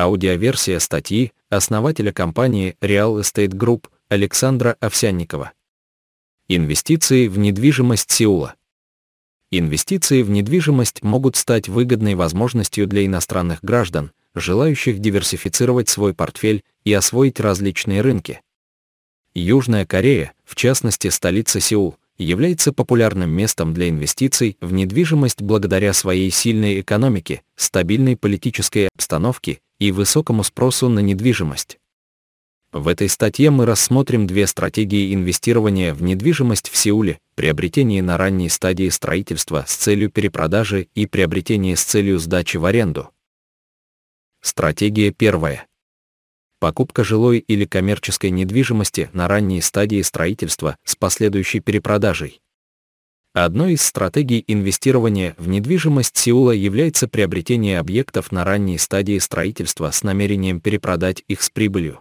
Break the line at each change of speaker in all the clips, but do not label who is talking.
Аудиоверсия статьи основателя компании Real Estate Group Александра Овсянникова. Инвестиции в недвижимость Сеула. Инвестиции в недвижимость могут стать выгодной возможностью для иностранных граждан, желающих диверсифицировать свой портфель и освоить различные рынки. Южная Корея, в частности столица Сеул, является популярным местом для инвестиций в недвижимость благодаря своей сильной экономике, стабильной политической обстановке и высокому спросу на недвижимость. В этой статье мы рассмотрим две стратегии инвестирования в недвижимость в Сеуле, приобретение на ранней стадии строительства с целью перепродажи и приобретение с целью сдачи в аренду. Стратегия первая. Покупка жилой или коммерческой недвижимости на ранней стадии строительства с последующей перепродажей. Одной из стратегий инвестирования в недвижимость Сеула является приобретение объектов на ранней стадии строительства с намерением перепродать их с прибылью.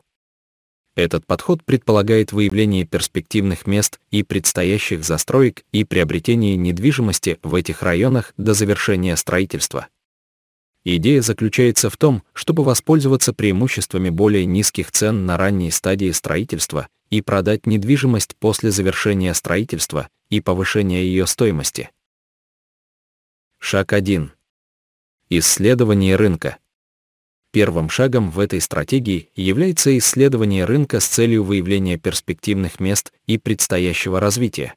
Этот подход предполагает выявление перспективных мест и предстоящих застроек и приобретение недвижимости в этих районах до завершения строительства. Идея заключается в том, чтобы воспользоваться преимуществами более низких цен на ранней стадии строительства и продать недвижимость после завершения строительства и повышения ее стоимости. Шаг 1. Исследование рынка. Первым шагом в этой стратегии является исследование рынка с целью выявления перспективных мест и предстоящего развития.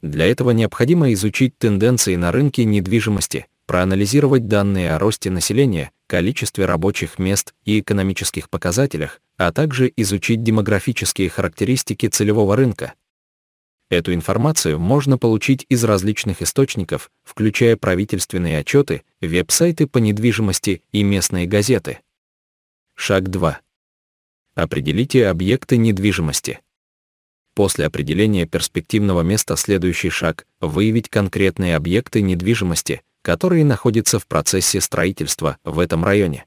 Для этого необходимо изучить тенденции на рынке недвижимости, проанализировать данные о росте населения, количестве рабочих мест и экономических показателях, а также изучить демографические характеристики целевого рынка. Эту информацию можно получить из различных источников, включая правительственные отчеты, веб-сайты по недвижимости и местные газеты. Шаг 2. Определите объекты недвижимости. После определения перспективного места следующий шаг – выявить конкретные объекты недвижимости, которые находятся в процессе строительства в этом районе.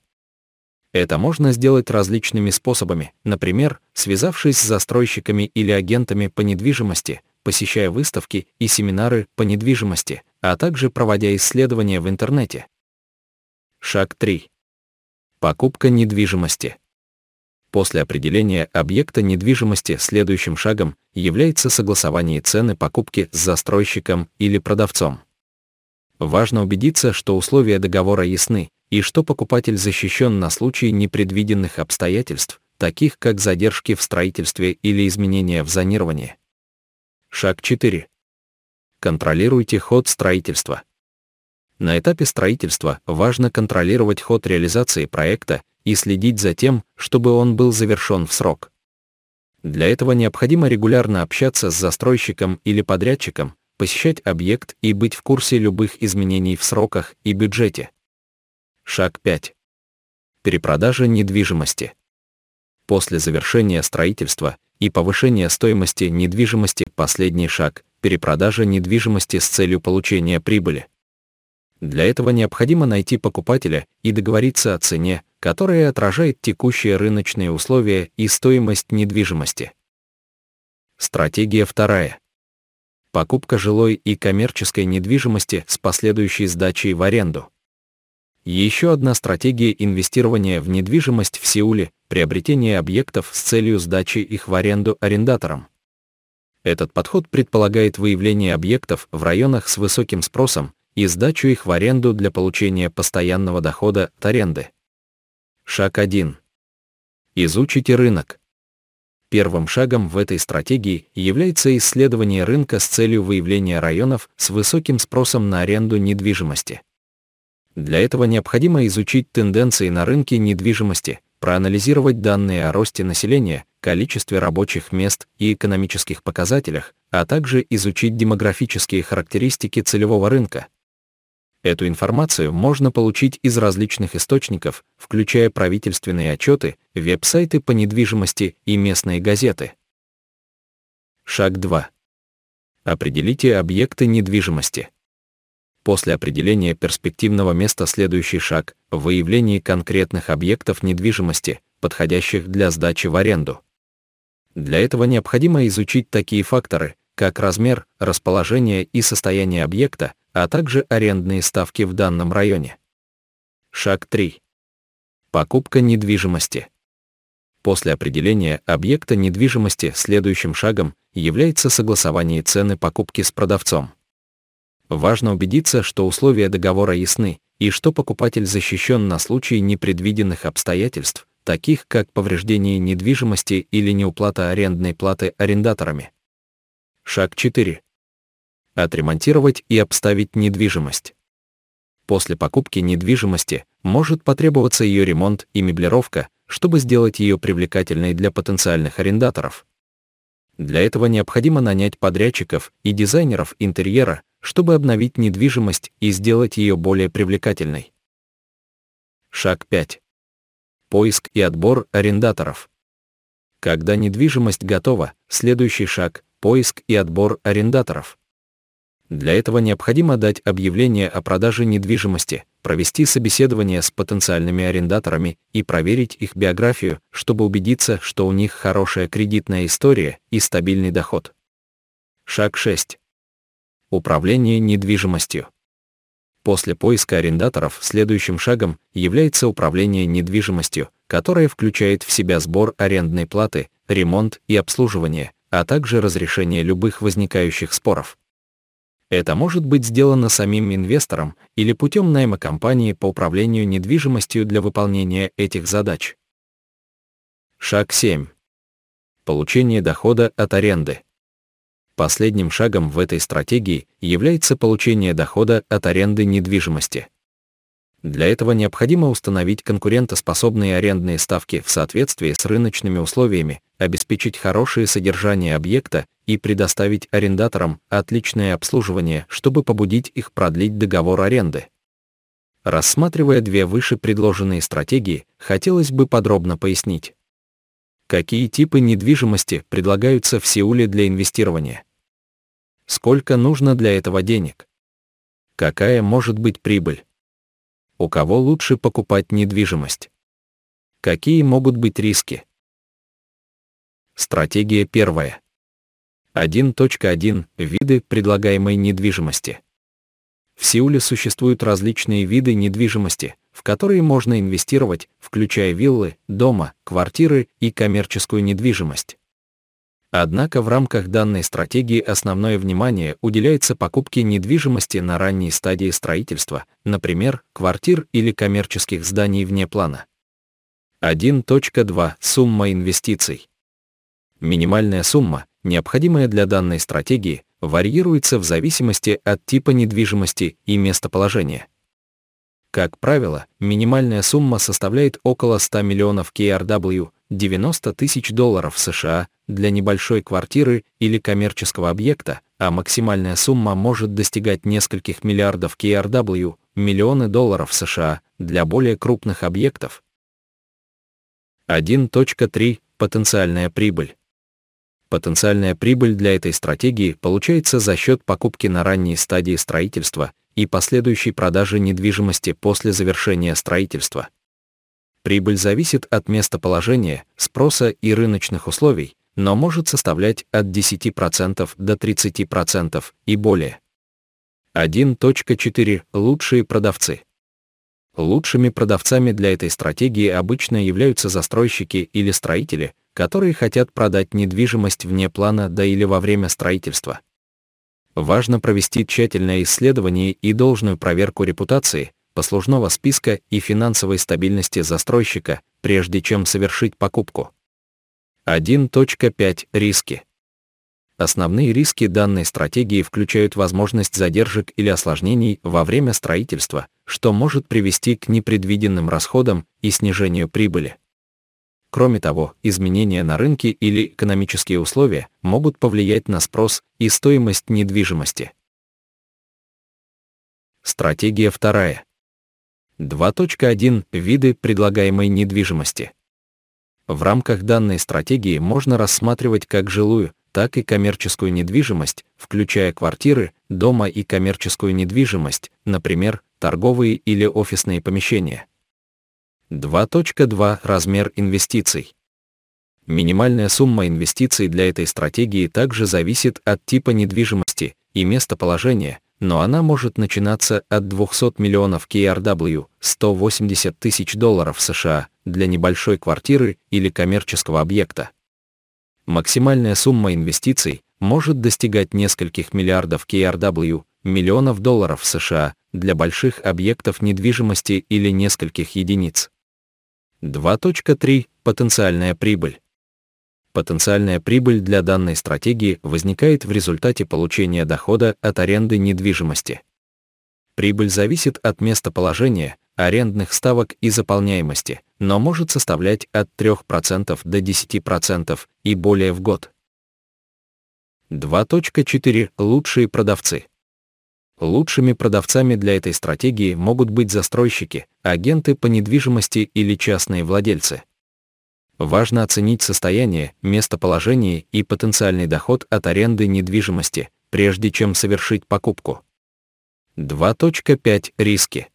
Это можно сделать различными способами, например, связавшись с застройщиками или агентами по недвижимости, посещая выставки и семинары по недвижимости, а также проводя исследования в интернете. Шаг 3. Покупка недвижимости. После определения объекта недвижимости следующим шагом является согласование цены покупки с застройщиком или продавцом. Важно убедиться, что условия договора ясны и что покупатель защищен на случай непредвиденных обстоятельств, таких как задержки в строительстве или изменения в зонировании. Шаг 4. Контролируйте ход строительства. На этапе строительства важно контролировать ход реализации проекта и следить за тем, чтобы он был завершен в срок. Для этого необходимо регулярно общаться с застройщиком или подрядчиком, посещать объект и быть в курсе любых изменений в сроках и бюджете. Шаг 5. Перепродажа недвижимости. После завершения строительства и повышения стоимости недвижимости последний шаг – перепродажа недвижимости с целью получения прибыли. Для этого необходимо найти покупателя и договориться о цене, которая отражает текущие рыночные условия и стоимость недвижимости. Стратегия вторая покупка жилой и коммерческой недвижимости с последующей сдачей в аренду. Еще одна стратегия инвестирования в недвижимость в Сеуле – приобретение объектов с целью сдачи их в аренду арендаторам. Этот подход предполагает выявление объектов в районах с высоким спросом и сдачу их в аренду для получения постоянного дохода от аренды. Шаг 1. Изучите рынок. Первым шагом в этой стратегии является исследование рынка с целью выявления районов с высоким спросом на аренду недвижимости. Для этого необходимо изучить тенденции на рынке недвижимости, проанализировать данные о росте населения, количестве рабочих мест и экономических показателях, а также изучить демографические характеристики целевого рынка. Эту информацию можно получить из различных источников, включая правительственные отчеты, веб-сайты по недвижимости и местные газеты. Шаг 2. Определите объекты недвижимости. После определения перспективного места следующий шаг – выявление конкретных объектов недвижимости, подходящих для сдачи в аренду. Для этого необходимо изучить такие факторы, как размер, расположение и состояние объекта, а также арендные ставки в данном районе. Шаг 3. Покупка недвижимости. После определения объекта недвижимости следующим шагом является согласование цены покупки с продавцом. Важно убедиться, что условия договора ясны и что покупатель защищен на случай непредвиденных обстоятельств, таких как повреждение недвижимости или неуплата арендной платы арендаторами. Шаг 4. Отремонтировать и обставить недвижимость. После покупки недвижимости может потребоваться ее ремонт и меблировка, чтобы сделать ее привлекательной для потенциальных арендаторов. Для этого необходимо нанять подрядчиков и дизайнеров интерьера, чтобы обновить недвижимость и сделать ее более привлекательной. Шаг 5. Поиск и отбор арендаторов. Когда недвижимость готова, следующий шаг – поиск и отбор арендаторов. Для этого необходимо дать объявление о продаже недвижимости, провести собеседование с потенциальными арендаторами и проверить их биографию, чтобы убедиться, что у них хорошая кредитная история и стабильный доход. Шаг 6. Управление недвижимостью. После поиска арендаторов следующим шагом является управление недвижимостью, которое включает в себя сбор арендной платы, ремонт и обслуживание, а также разрешение любых возникающих споров. Это может быть сделано самим инвестором или путем найма компании по управлению недвижимостью для выполнения этих задач. Шаг 7. Получение дохода от аренды. Последним шагом в этой стратегии является получение дохода от аренды недвижимости. Для этого необходимо установить конкурентоспособные арендные ставки в соответствии с рыночными условиями, обеспечить хорошее содержание объекта и предоставить арендаторам отличное обслуживание, чтобы побудить их продлить договор аренды. Рассматривая две выше предложенные стратегии, хотелось бы подробно пояснить. Какие типы недвижимости предлагаются в Сеуле для инвестирования? Сколько нужно для этого денег? Какая может быть прибыль? У кого лучше покупать недвижимость? Какие могут быть риски? Стратегия первая. 1.1. Виды предлагаемой недвижимости. В Сеуле существуют различные виды недвижимости, в которые можно инвестировать, включая виллы, дома, квартиры и коммерческую недвижимость. Однако в рамках данной стратегии основное внимание уделяется покупке недвижимости на ранней стадии строительства, например, квартир или коммерческих зданий вне плана. 1.2. Сумма инвестиций. Минимальная сумма, необходимая для данной стратегии, варьируется в зависимости от типа недвижимости и местоположения. Как правило, минимальная сумма составляет около 100 миллионов KRW, 90 тысяч долларов США для небольшой квартиры или коммерческого объекта, а максимальная сумма может достигать нескольких миллиардов KRW, миллионы долларов США, для более крупных объектов. 1.3. Потенциальная прибыль. Потенциальная прибыль для этой стратегии получается за счет покупки на ранней стадии строительства и последующей продажи недвижимости после завершения строительства. Прибыль зависит от местоположения, спроса и рыночных условий, но может составлять от 10% до 30% и более. 1.4. Лучшие продавцы. Лучшими продавцами для этой стратегии обычно являются застройщики или строители, которые хотят продать недвижимость вне плана да или во время строительства. Важно провести тщательное исследование и должную проверку репутации, послужного списка и финансовой стабильности застройщика, прежде чем совершить покупку. 1.5. Риски. Основные риски данной стратегии включают возможность задержек или осложнений во время строительства, что может привести к непредвиденным расходам и снижению прибыли. Кроме того, изменения на рынке или экономические условия могут повлиять на спрос и стоимость недвижимости. Стратегия вторая. 2.1. Виды предлагаемой недвижимости. В рамках данной стратегии можно рассматривать как жилую, так и коммерческую недвижимость, включая квартиры, дома и коммерческую недвижимость, например, торговые или офисные помещения. 2.2. Размер инвестиций. Минимальная сумма инвестиций для этой стратегии также зависит от типа недвижимости и местоположения, но она может начинаться от 200 миллионов KRW, 180 тысяч долларов США, для небольшой квартиры или коммерческого объекта. Максимальная сумма инвестиций может достигать нескольких миллиардов KRW, миллионов долларов США, для больших объектов недвижимости или нескольких единиц. 2.3. Потенциальная прибыль. Потенциальная прибыль для данной стратегии возникает в результате получения дохода от аренды недвижимости. Прибыль зависит от местоположения, арендных ставок и заполняемости, но может составлять от 3% до 10% и более в год. 2.4. Лучшие продавцы. Лучшими продавцами для этой стратегии могут быть застройщики, агенты по недвижимости или частные владельцы. Важно оценить состояние, местоположение и потенциальный доход от аренды недвижимости, прежде чем совершить покупку. 2.5. Риски.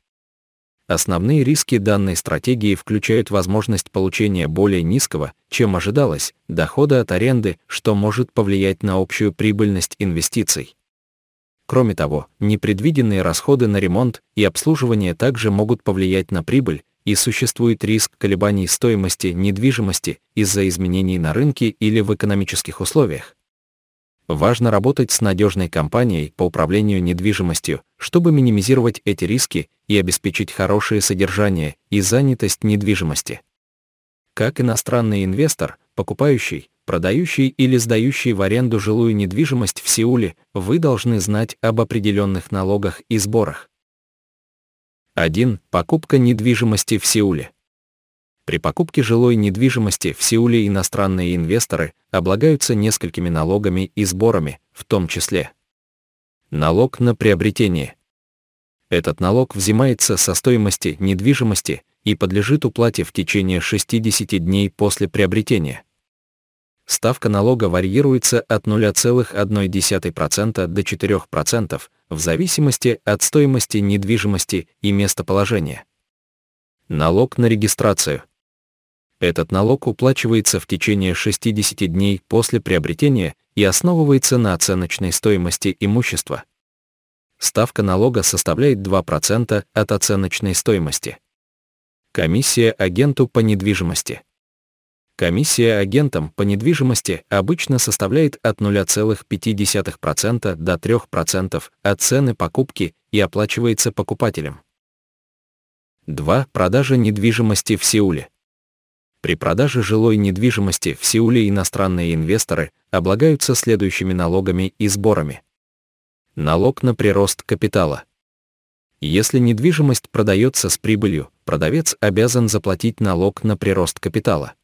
Основные риски данной стратегии включают возможность получения более низкого, чем ожидалось, дохода от аренды, что может повлиять на общую прибыльность инвестиций. Кроме того, непредвиденные расходы на ремонт и обслуживание также могут повлиять на прибыль, и существует риск колебаний стоимости недвижимости из-за изменений на рынке или в экономических условиях. Важно работать с надежной компанией по управлению недвижимостью, чтобы минимизировать эти риски и обеспечить хорошее содержание и занятость недвижимости. Как иностранный инвестор, покупающий, продающий или сдающий в аренду жилую недвижимость в Сеуле, вы должны знать об определенных налогах и сборах. 1. Покупка недвижимости в Сеуле. При покупке жилой недвижимости в Сеуле иностранные инвесторы облагаются несколькими налогами и сборами, в том числе налог на приобретение. Этот налог взимается со стоимости недвижимости и подлежит уплате в течение 60 дней после приобретения ставка налога варьируется от 0,1% до 4% в зависимости от стоимости недвижимости и местоположения. Налог на регистрацию. Этот налог уплачивается в течение 60 дней после приобретения и основывается на оценочной стоимости имущества. Ставка налога составляет 2% от оценочной стоимости. Комиссия агенту по недвижимости. Комиссия агентам по недвижимости обычно составляет от 0,5% до 3% от цены покупки и оплачивается покупателем. 2. Продажа недвижимости в Сеуле. При продаже жилой недвижимости в Сеуле иностранные инвесторы облагаются следующими налогами и сборами. Налог на прирост капитала. Если недвижимость продается с прибылью, продавец обязан заплатить налог на прирост капитала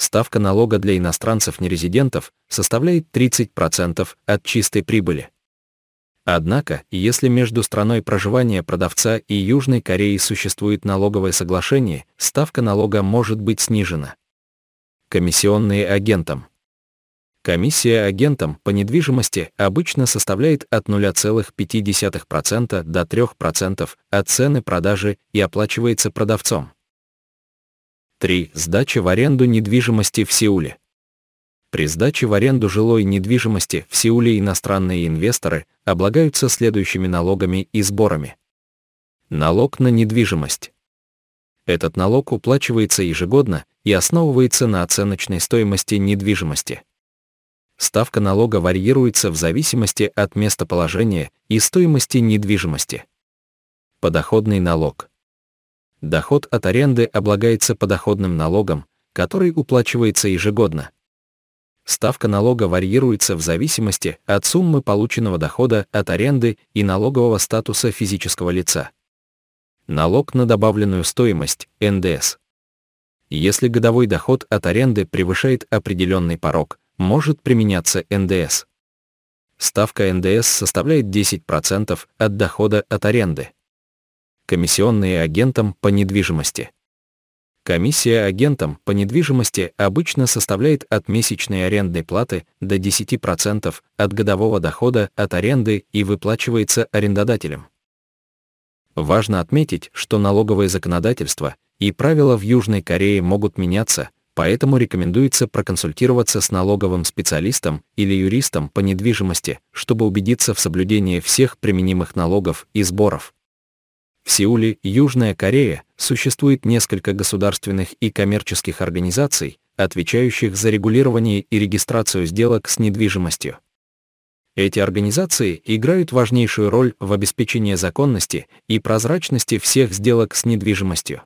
ставка налога для иностранцев-нерезидентов составляет 30% от чистой прибыли. Однако, если между страной проживания продавца и Южной Кореей существует налоговое соглашение, ставка налога может быть снижена. Комиссионные агентам. Комиссия агентам по недвижимости обычно составляет от 0,5% до 3% от цены продажи и оплачивается продавцом. 3. Сдача в аренду недвижимости в Сеуле. При сдаче в аренду жилой недвижимости в Сеуле иностранные инвесторы облагаются следующими налогами и сборами. Налог на недвижимость. Этот налог уплачивается ежегодно и основывается на оценочной стоимости недвижимости. Ставка налога варьируется в зависимости от местоположения и стоимости недвижимости. Подоходный налог доход от аренды облагается подоходным налогом, который уплачивается ежегодно. Ставка налога варьируется в зависимости от суммы полученного дохода от аренды и налогового статуса физического лица. Налог на добавленную стоимость, НДС. Если годовой доход от аренды превышает определенный порог, может применяться НДС. Ставка НДС составляет 10% от дохода от аренды комиссионные агентам по недвижимости. Комиссия агентам по недвижимости обычно составляет от месячной арендной платы до 10% от годового дохода от аренды и выплачивается арендодателем. Важно отметить, что налоговое законодательство и правила в Южной Корее могут меняться, поэтому рекомендуется проконсультироваться с налоговым специалистом или юристом по недвижимости, чтобы убедиться в соблюдении всех применимых налогов и сборов. В Сеуле, Южная Корея, существует несколько государственных и коммерческих организаций, отвечающих за регулирование и регистрацию сделок с недвижимостью. Эти организации играют важнейшую роль в обеспечении законности и прозрачности всех сделок с недвижимостью.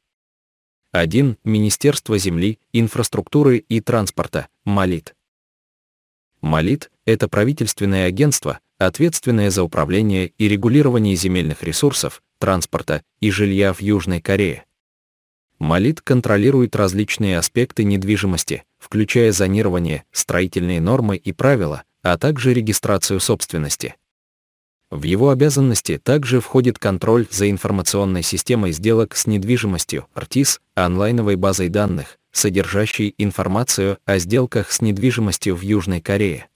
1. Министерство земли, инфраструктуры и транспорта, МАЛИТ. МАЛИТ – это правительственное агентство, ответственное за управление и регулирование земельных ресурсов, транспорта и жилья в Южной Корее. МАЛИТ контролирует различные аспекты недвижимости, включая зонирование, строительные нормы и правила, а также регистрацию собственности. В его обязанности также входит контроль за информационной системой сделок с недвижимостью РТИС, онлайновой базой данных, содержащей информацию о сделках с недвижимостью в Южной Корее.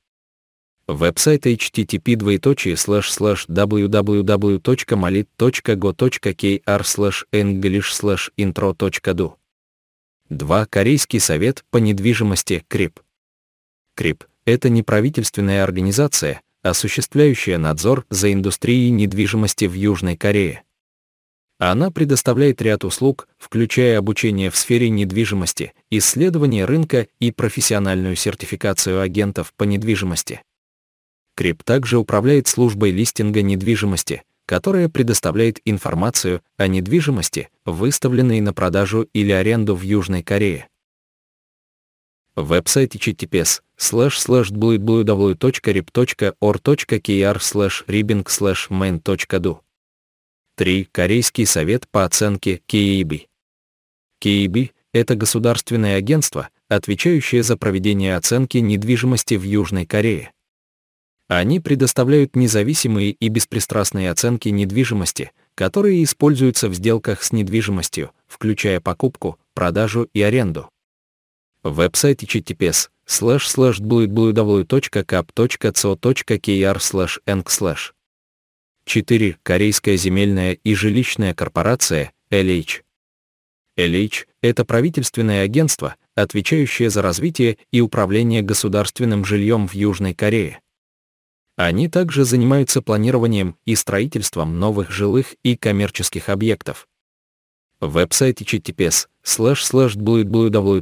Веб-сайт http www.malit.go.kr english intro.do 2. Корейский совет по недвижимости КРИП. КРИП – это неправительственная организация, осуществляющая надзор за индустрией недвижимости в Южной Корее. Она предоставляет ряд услуг, включая обучение в сфере недвижимости, исследование рынка и профессиональную сертификацию агентов по недвижимости. КРИП также управляет службой листинга недвижимости, которая предоставляет информацию о недвижимости, выставленной на продажу или аренду в Южной Корее. Веб-сайт https slash slash www.rip.or.kr slash ribbing slash main.do 3. Корейский совет по оценке KEB. KEB – это государственное агентство, отвечающее за проведение оценки недвижимости в Южной Корее. Они предоставляют независимые и беспристрастные оценки недвижимости, которые используются в сделках с недвижимостью, включая покупку, продажу и аренду. Веб-сайт https slash slash www.cap.co.kr slash eng slash 4. Корейская земельная и жилищная корпорация, LH. LH – это правительственное агентство, отвечающее за развитие и управление государственным жильем в Южной Корее. Они также занимаются планированием и строительством новых жилых и коммерческих объектов. Веб-сайт https slash slash www.lh.or.kr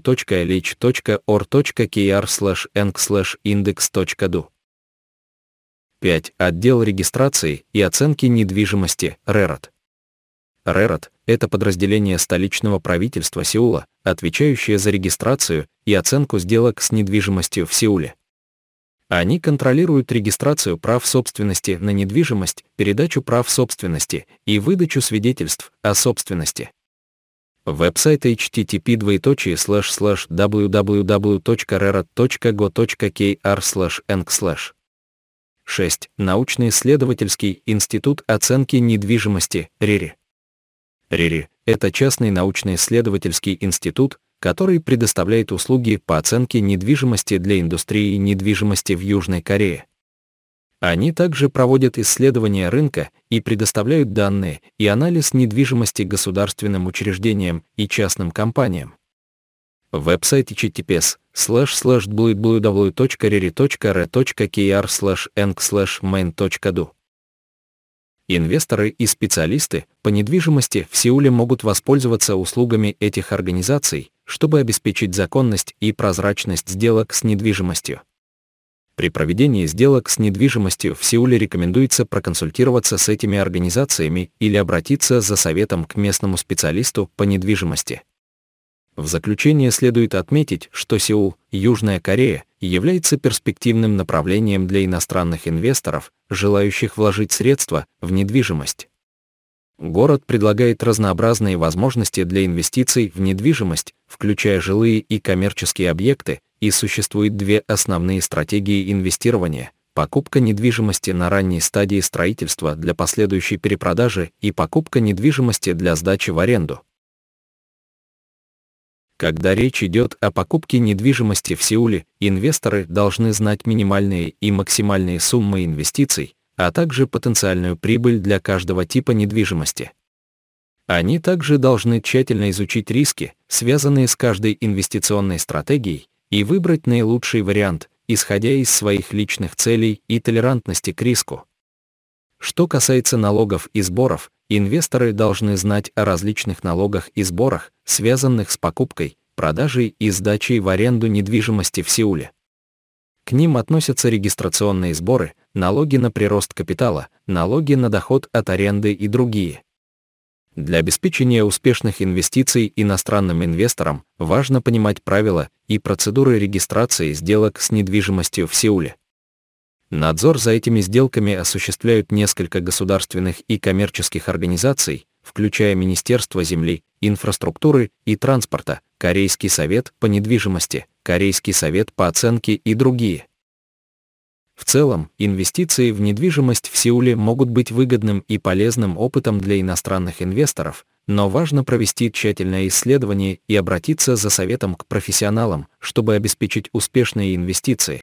slash eng slash index.do 5. Отдел регистрации и оценки недвижимости, РЭРОТ. РЭРОТ – это подразделение столичного правительства Сеула, отвечающее за регистрацию и оценку сделок с недвижимостью в Сеуле. Они контролируют регистрацию прав собственности на недвижимость, передачу прав собственности и выдачу свидетельств о собственности. Веб-сайт http www.rerot.go.kr eng 6. Научно-исследовательский институт оценки недвижимости, РИРИ. РИРИ – это частный научно-исследовательский институт, который предоставляет услуги по оценке недвижимости для индустрии недвижимости в Южной Корее. Они также проводят исследования рынка и предоставляют данные и анализ недвижимости государственным учреждениям и частным компаниям. Веб-сайт https slash slash www.reri.re.kr slash eng slash main.do Инвесторы и специалисты по недвижимости в Сеуле могут воспользоваться услугами этих организаций, чтобы обеспечить законность и прозрачность сделок с недвижимостью. При проведении сделок с недвижимостью в Сеуле рекомендуется проконсультироваться с этими организациями или обратиться за советом к местному специалисту по недвижимости. В заключение следует отметить, что Сеул, Южная Корея, является перспективным направлением для иностранных инвесторов, желающих вложить средства в недвижимость. Город предлагает разнообразные возможности для инвестиций в недвижимость, включая жилые и коммерческие объекты, и существует две основные стратегии инвестирования – покупка недвижимости на ранней стадии строительства для последующей перепродажи и покупка недвижимости для сдачи в аренду. Когда речь идет о покупке недвижимости в Сеуле, инвесторы должны знать минимальные и максимальные суммы инвестиций, а также потенциальную прибыль для каждого типа недвижимости. Они также должны тщательно изучить риски, связанные с каждой инвестиционной стратегией, и выбрать наилучший вариант, исходя из своих личных целей и толерантности к риску. Что касается налогов и сборов, инвесторы должны знать о различных налогах и сборах, связанных с покупкой, продажей и сдачей в аренду недвижимости в Сеуле. К ним относятся регистрационные сборы, налоги на прирост капитала, налоги на доход от аренды и другие. Для обеспечения успешных инвестиций иностранным инвесторам важно понимать правила и процедуры регистрации сделок с недвижимостью в Сеуле. Надзор за этими сделками осуществляют несколько государственных и коммерческих организаций, включая Министерство земли, инфраструктуры и транспорта, Корейский совет по недвижимости, Корейский совет по оценке и другие. В целом, инвестиции в недвижимость в Сеуле могут быть выгодным и полезным опытом для иностранных инвесторов, но важно провести тщательное исследование и обратиться за советом к профессионалам, чтобы обеспечить успешные инвестиции.